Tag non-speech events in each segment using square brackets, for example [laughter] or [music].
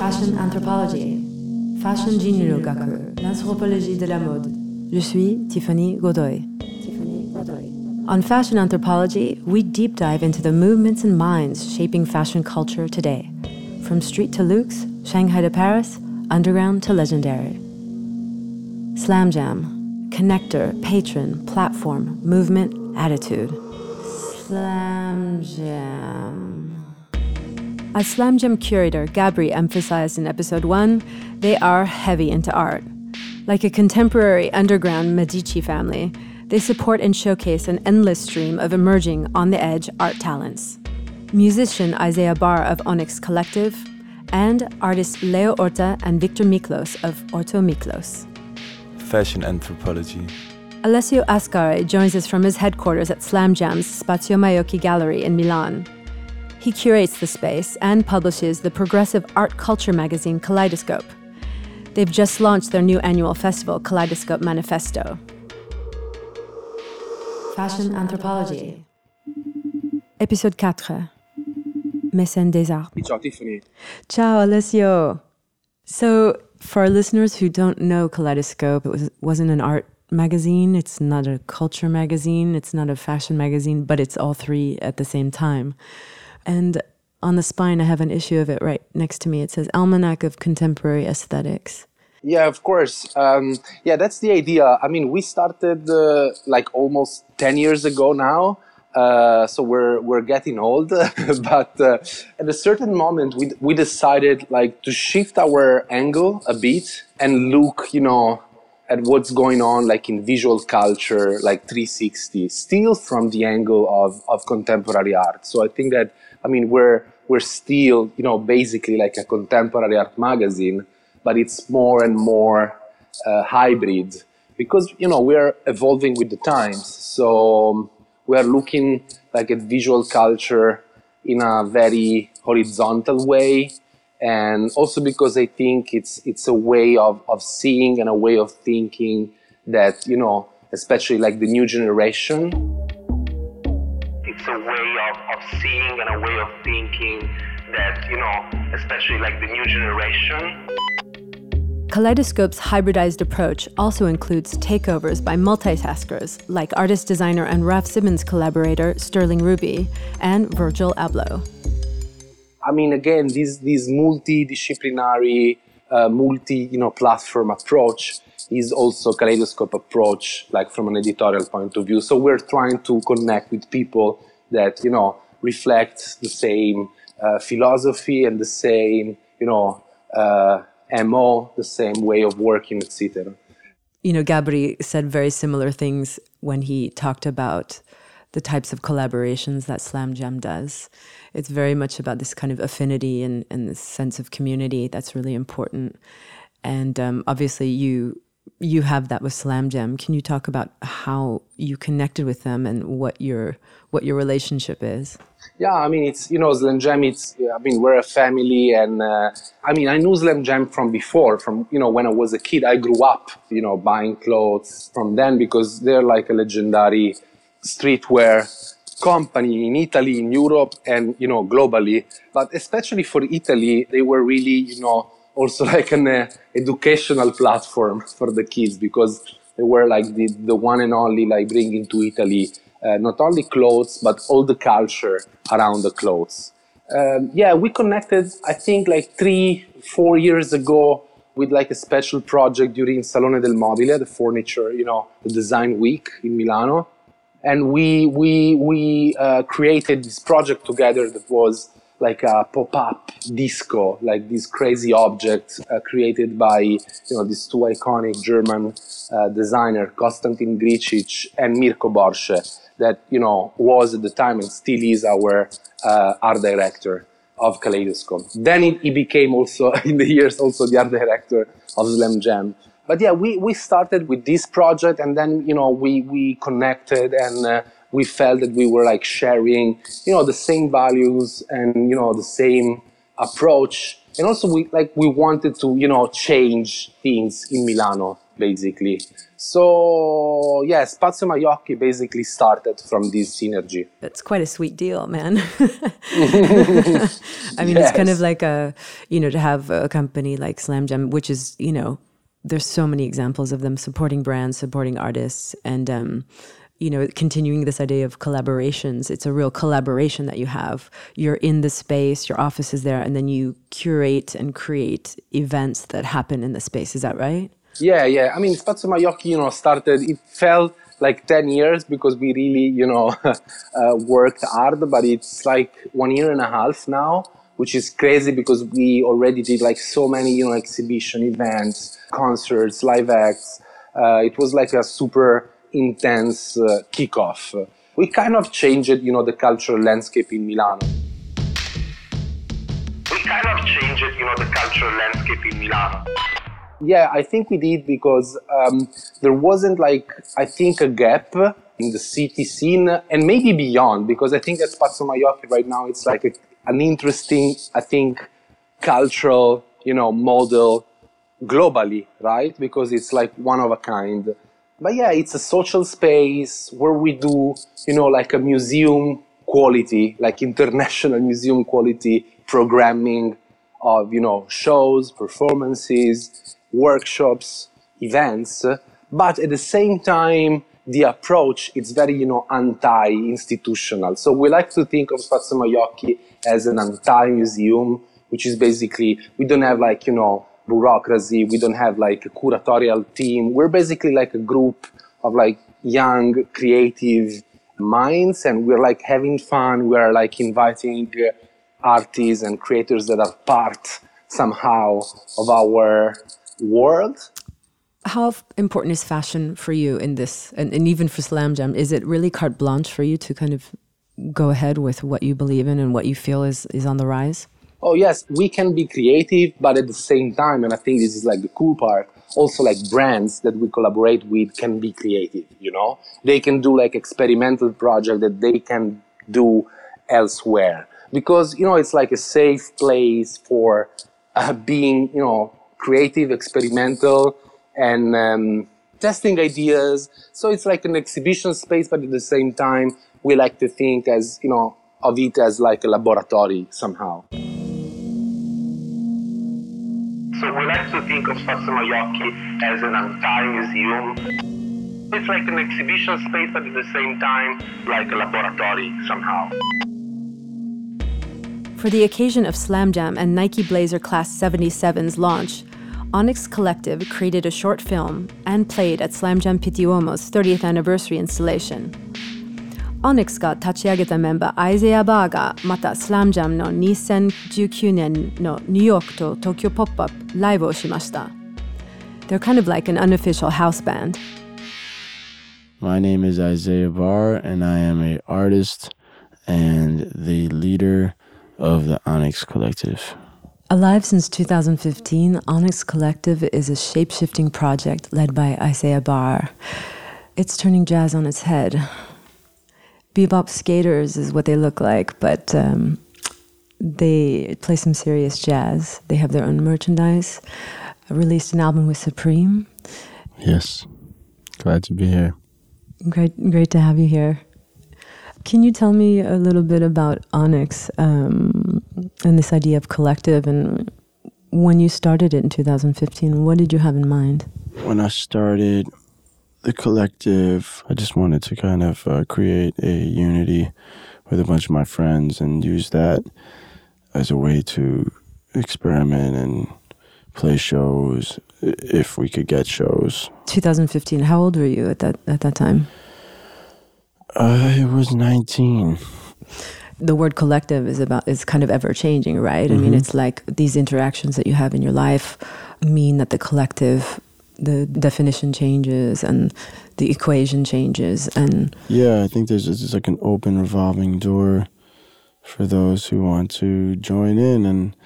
Fashion Anthropology. Fashion Jinruigaku, l'anthropologie de la mode. Je suis Tiffany Godoy. Tiffany Godoy. On Fashion Anthropology, we deep dive into the movements and minds shaping fashion culture today. From street to luxe, Shanghai to Paris, underground to legendary. Slam Jam, connector, patron, platform, movement, attitude. Slam Jam. As Slam Jam curator Gabri emphasized in episode 1, they are heavy into art. Like a contemporary underground Medici family, they support and showcase an endless stream of emerging on the edge art talents. Musician Isaiah Barr of Onyx Collective, and artists Leo Orta and Victor Miklos of Orta Miklos. Fashion anthropology. Alessio Ascari joins us from his headquarters at Slam Jam's Spazio Maiocchi Gallery in Milan. He curates the space and publishes the progressive art culture magazine Kaleidoscope. They've just launched their new annual festival, Kaleidoscope Manifesto. Fashion Anthropology. Épisode 4. Mécène des Arts. Ciao Tiffany. Ciao, Alessio. So, for our listeners who don't know Kaleidoscope, it was, wasn't an art magazine, it's not a culture magazine, it's not a fashion magazine, but it's all three at the same time. And on the spine, I have an issue of it right next to me. It says Almanac of Contemporary Aesthetics. Yeah, of course. Um, yeah, that's the idea. I mean, we started uh, like almost 10 years ago now. Uh, so we're we're getting old, [laughs] but uh, at a certain moment we we decided like to shift our angle a bit and look, you know, at what's going on like in visual culture, like 360, still from the angle of of contemporary art. So I think that I mean we're we're still, you know, basically like a contemporary art magazine, but it's more and more uh, hybrid because you know we're evolving with the times. So we are looking like at visual culture in a very horizontal way and also because I think it's it's a way of, of seeing and a way of thinking that you know especially like the new generation it's a way of, of seeing and a way of thinking that you know especially like the new generation Kaleidoscope's hybridized approach also includes takeovers by multitaskers like artist designer and Raf Simons collaborator Sterling Ruby and Virgil Abloh. I mean, again, this this multidisciplinary, uh, multi you know platform approach is also Kaleidoscope approach, like from an editorial point of view. So we're trying to connect with people that you know reflect the same uh, philosophy and the same you know. Uh, MO, the same way of working, etc. You know, Gabri said very similar things when he talked about the types of collaborations that Slam Jam does. It's very much about this kind of affinity and, and this sense of community that's really important. And um, obviously, you you have that with Slam Jam. Can you talk about how you connected with them and what your what your relationship is? Yeah, I mean, it's you know, Slam Jam. It's I mean, we're a family, and uh, I mean, I knew Slam Jam from before, from you know, when I was a kid. I grew up, you know, buying clothes from them because they're like a legendary streetwear company in Italy, in Europe, and you know, globally. But especially for Italy, they were really, you know, also [laughs] like an uh, educational platform for the kids because they were like the, the one and only like bringing to Italy uh, not only clothes but all the culture around the clothes. Um, yeah, we connected. I think like three, four years ago with like a special project during Salone del Mobile, the furniture, you know, the design week in Milano, and we we we uh, created this project together that was like a pop-up disco, like this crazy object uh, created by you know these two iconic German uh, designer Konstantin Grcic and Mirko Borsche that you know was at the time and still is our uh, art director of Kaleidoscope. Then it, he became also [laughs] in the years also the art director of Slam Jam. But yeah, we, we started with this project and then you know we we connected and uh, we felt that we were like sharing you know the same values and you know the same approach and also we like we wanted to you know change things in Milano basically. So yeah, Spazio Maiocchi basically started from this synergy. That's quite a sweet deal, man. [laughs] I mean, yes. it's kind of like a, you know, to have a company like Slam Jam, which is, you know, there's so many examples of them supporting brands, supporting artists, and um, you know, continuing this idea of collaborations. It's a real collaboration that you have. You're in the space, your office is there, and then you curate and create events that happen in the space. Is that right? Yeah, yeah. I mean, Spazio Maiocchi, you know, started, it felt like 10 years because we really, you know, [laughs] uh, worked hard, but it's like one year and a half now, which is crazy because we already did like so many, you know, exhibition events, concerts, live acts. Uh, it was like a super intense uh, kickoff. We kind of changed, you know, the cultural landscape in Milano. We kind of changed, you know, the cultural landscape in Milano. Yeah, I think we did because um, there wasn't like I think a gap in the city scene and maybe beyond because I think at Spazio Maiocchi right now it's like a, an interesting I think cultural you know model globally right because it's like one of a kind but yeah, it's a social space where we do, you know, like a museum quality, like international museum quality programming of, you know, shows, performances, workshops, events. But at the same time, the approach is very, you know, anti-institutional. So we like to think of Spazio Maiocchi as an anti-museum, which is basically, we don't have like, you know, bureaucracy. We don't have like a curatorial team. We're basically like a group of like young, creative minds, and we're like having fun. We're like inviting uh, artists and creators that are part somehow of our world. How important is fashion for you in this, and, and even for Slam Jam? Is it really carte blanche for you to kind of go ahead with what you believe in and what you feel is, is on the rise? Oh yes, we can be creative, but at the same time, and I think this is like the cool part, also like brands that we collaborate with can be creative, you know? They can do like experimental project that they can do elsewhere. Because, you know, it's like a safe place for uh, being, you know, creative, experimental, and um, testing ideas. So it's like an exhibition space, but at the same time, we like to think as, you know, of it as like a laboratory somehow. So we like to think of Maiocchi as an anti-museum. It's like an exhibition space, but at the same time, like a laboratory somehow. For the occasion of Slam Jam and Nike Blazer Class 77's launch, Onyx Collective created a short film and played at Slam Jam Pitti Uomo's 30th anniversary installation. Onyx が立ち上げたメンバーアイゼア・バーがまたスラムジャムの2019年のニューヨークと東京ポップアップライブをしました。They're kind of like an unofficial house band. My name is Isaiah Barr, and I am an artist and the leader of the Onyx Collective. Alive since 2015, Onyx Collective is a shape shifting project led by Isaiah Barr. It's turning jazz on its head bebop skaters is what they look like, but um, they play some serious jazz. They have their own merchandise. I released an album with Supreme. Yes, glad to be here. Great, great to have you here. Can you tell me a little bit about Onyx um, and this idea of collective and when you started it in 2015? What did you have in mind? When I started, the collective, I just wanted to kind of uh, create a unity with a bunch of my friends and use that as a way to experiment and play shows if we could get shows. 2015. How old were you at that at that time? I was 19. The word collective is about is kind of ever changing, right? Mm-hmm. I mean, mm-hmm. it's like these interactions that you have in your life mean that the collective the definition changes and the equation changes and yeah i think there's just like an open revolving door for those who want to join in and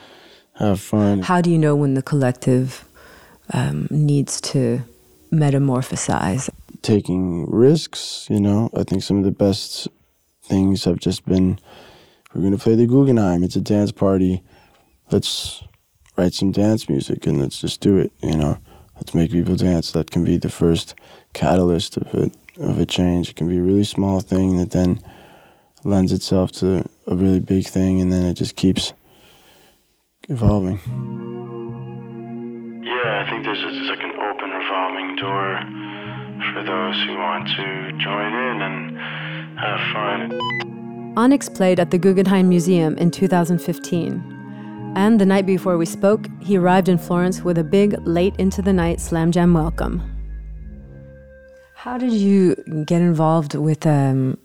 have fun. How do you know when the collective um, needs to metamorphosize? Taking risks you know? I think some of the best things have just been we're going to play the guggenheim. It's a dance party. Let's write some dance music and let's just do it you know let's make people dance. That can be the first catalyst of it of a change. It can be a really small thing that then lends itself to a really big thing, and then it just keeps evolving. Yeah, I think there's just like an open revolving door for those who want to join in and have fun. Onyx played at the Guggenheim Museum in 2015. And the night before we spoke, he arrived in Florence with a big late into the night slam jam welcome. How did you get involved with um,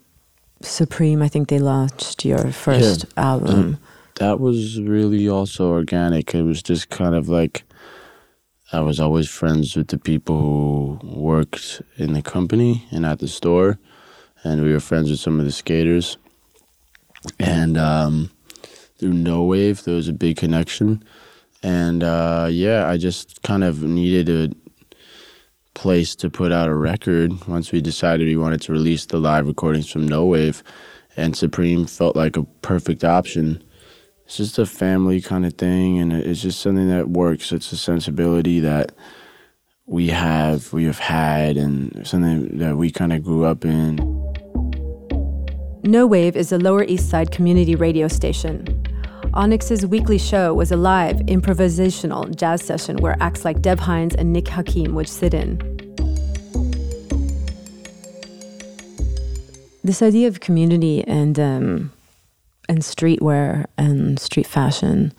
Supreme? I think they launched your first Yeah. album. That was really also organic. It was just kind of like I was always friends with the people who worked in the company and at the store, and we were friends with some of the skaters. And um, through No Wave, there was a big connection. And uh, yeah, I just kind of needed a place to put out a record once we decided we wanted to release the live recordings from No Wave. And Supreme felt like a perfect option it's just a family kind of thing and it's just something that works it's a sensibility that we have we have had and something that we kind of grew up in No Wave is a Lower East Side community radio station. Onyx's weekly show was a live, improvisational jazz session where acts like Deb Hines and Nick Hakim would sit in. This idea of community and um, and streetwear and street fashion,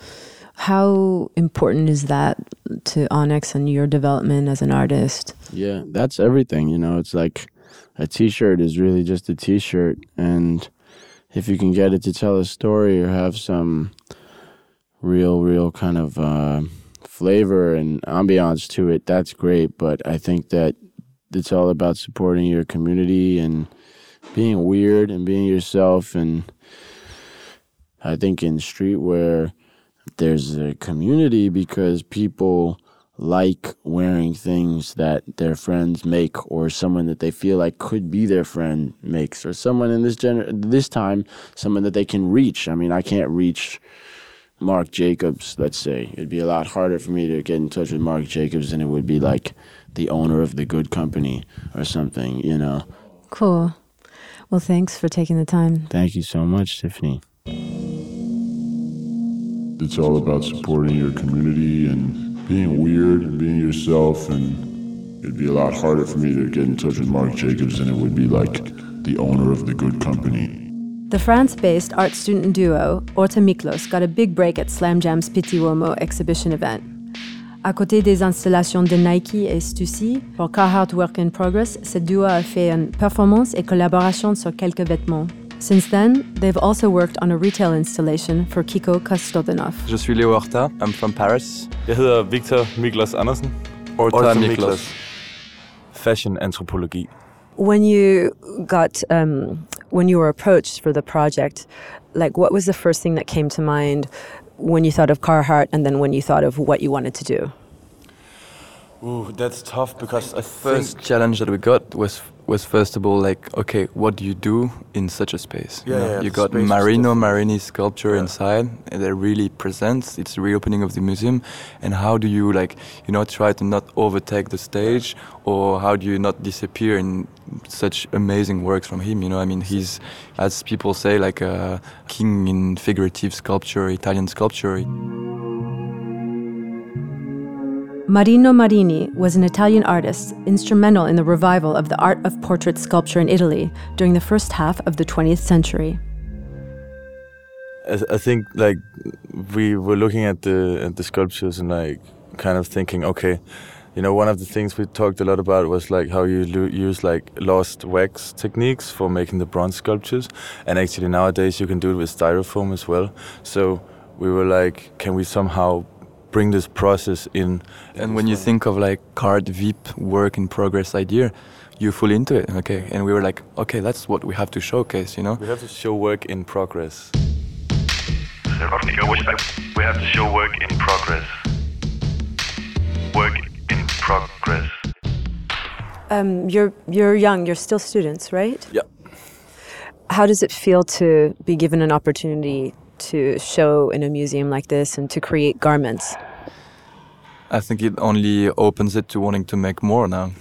how important is that to Onyx and your development as an artist? yeah that's everything you know it's like a t-shirt is really just a t-shirt and if you can get it to tell a story or have some real real kind of uh, flavor and ambiance to it that's great. But i think that it's all about supporting your community and being weird and being yourself. And i think in streetwear there's a community because people like wearing things that their friends make or someone that they feel like could be their friend makes or someone in this gener- this time someone that they can reach i mean i can't reach Marc Jacobs let's say it'd be a lot harder for me to get in touch with Marc Jacobs than it would be like the owner of the good company or something you know Cool. Well, thanks for taking the time. thank you so much tiffany It's all about supporting your community and being weird and being yourself. And it'd be a lot harder for me to get in touch with Marc Jacobs than it would be like the owner of the good company. The France based art student duo Orta Miklos got a big break at Slam Jam's Pitti Uomo exhibition event. À côté des installations de Nike et Stussy pour Carhartt Work in Progress, ce duo a fait une performance et collaboration sur quelques vêtements. Since then, they've also worked on a retail installation for Kiko Kostadinov. Je suis Leo Orta. I'm from Paris. Jeg hedder Victor Miklos Andersen. Orta Miklos. Fashion anthropology. When you got, um, when you were approached for the project, like what was the first thing that came to mind when you thought of Carhartt and then when you thought of what you wanted to do? Ooh, that's tough because I First think challenge that we got was was first of all like, okay, what do you do in such a space? Yeah, yeah, you got Marino. Marini sculpture Yeah. inside and that really presents it's reopening of the museum and how do you like you know try to not overtake the stage or how do you not disappear in such amazing works from him you know i mean he's as people say like a king in figurative sculpture italian sculpture Marino Marini was an Italian artist instrumental in the revival of the art of portrait sculpture in Italy during the first half of the 20th century. I, think like we were looking at the at the sculptures and like kind of thinking, okay, you know, one of the things we talked a lot about was like how you lo- use like lost wax techniques for making the bronze sculptures, and actually nowadays you can do it with styrofoam as well. So we were like, can we somehow bring this process in? And when you think of like Carhartt WIP work in progress idea, you're fully into it. Okay. And we were like, okay, that's what we have to showcase, you know? we have to show work in progress. We have to show work in progress. Work in progress. Um, you're, you're young, you're still students, right? Yeah. How does it feel to be given an opportunity to show in a museum like this and to create garments? I think it only opens it to wanting to make more now.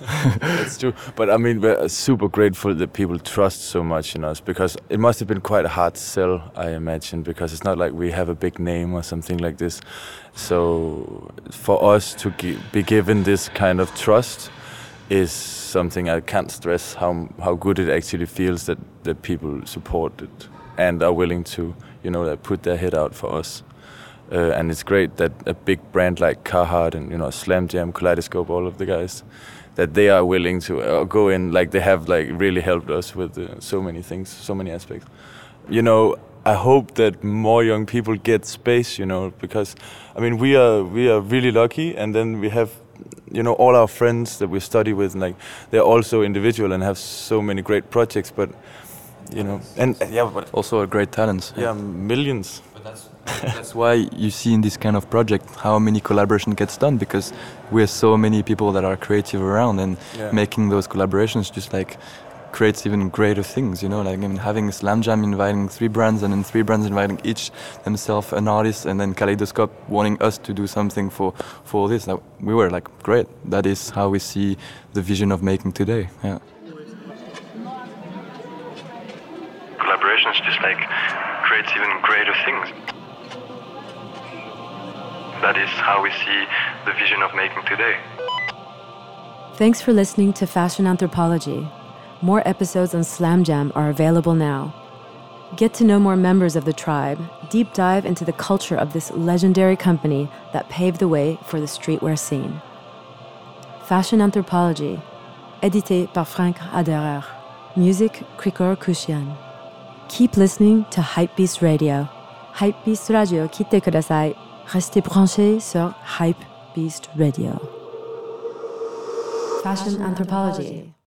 [laughs] That's true. But I mean, we're super grateful that people trust so much in us because it must have been quite a hard sell, I imagine, because it's not like we have a big name or something like this. So for us to gi- be given this kind of trust is something I can't stress how how good it actually feels that that people support it and are willing to, you know, put their head out for us. Uh, and it's great that a big brand like Carhartt and you know Slam Jam, Kaleidoscope, all of the guys, that they are willing to uh, go in. Like they have like really helped us with uh, so many things, so many aspects. You know, I hope that more young people get space. You know, because I mean we are we are really lucky, and then we have you know all our friends that we study with, and like they're also individual and have so many great projects, but. You know, and yeah, but Also a great talents. yeah, millions. But that's that's why [laughs] you see in this kind of project how many collaboration gets done because we're so many people that are creative around and Yeah. making those collaborations just like creates even greater things you know like I mean having Slam Jam inviting three brands and then three brands inviting each themselves an artist and then Kaleidoscope wanting us to do something for for this like, we were like great that is how we see the vision of making today yeah Collaborations just like creates even greater things. That is how we see the vision of making today. Thanks for listening to Fashion Anthropology. More episodes on Slam Jam are available now. Get to know more members of the tribe, deep dive into the culture of this legendary company that paved the way for the streetwear scene. Fashion Anthropology, édité par Frank Aderer. Music Krikor Kouchian. Keep listening to Hypebeast Radio. Hypebeast Radio, quittez que Restez branchés sur Hypebeast Radio. Fashion Anthropology.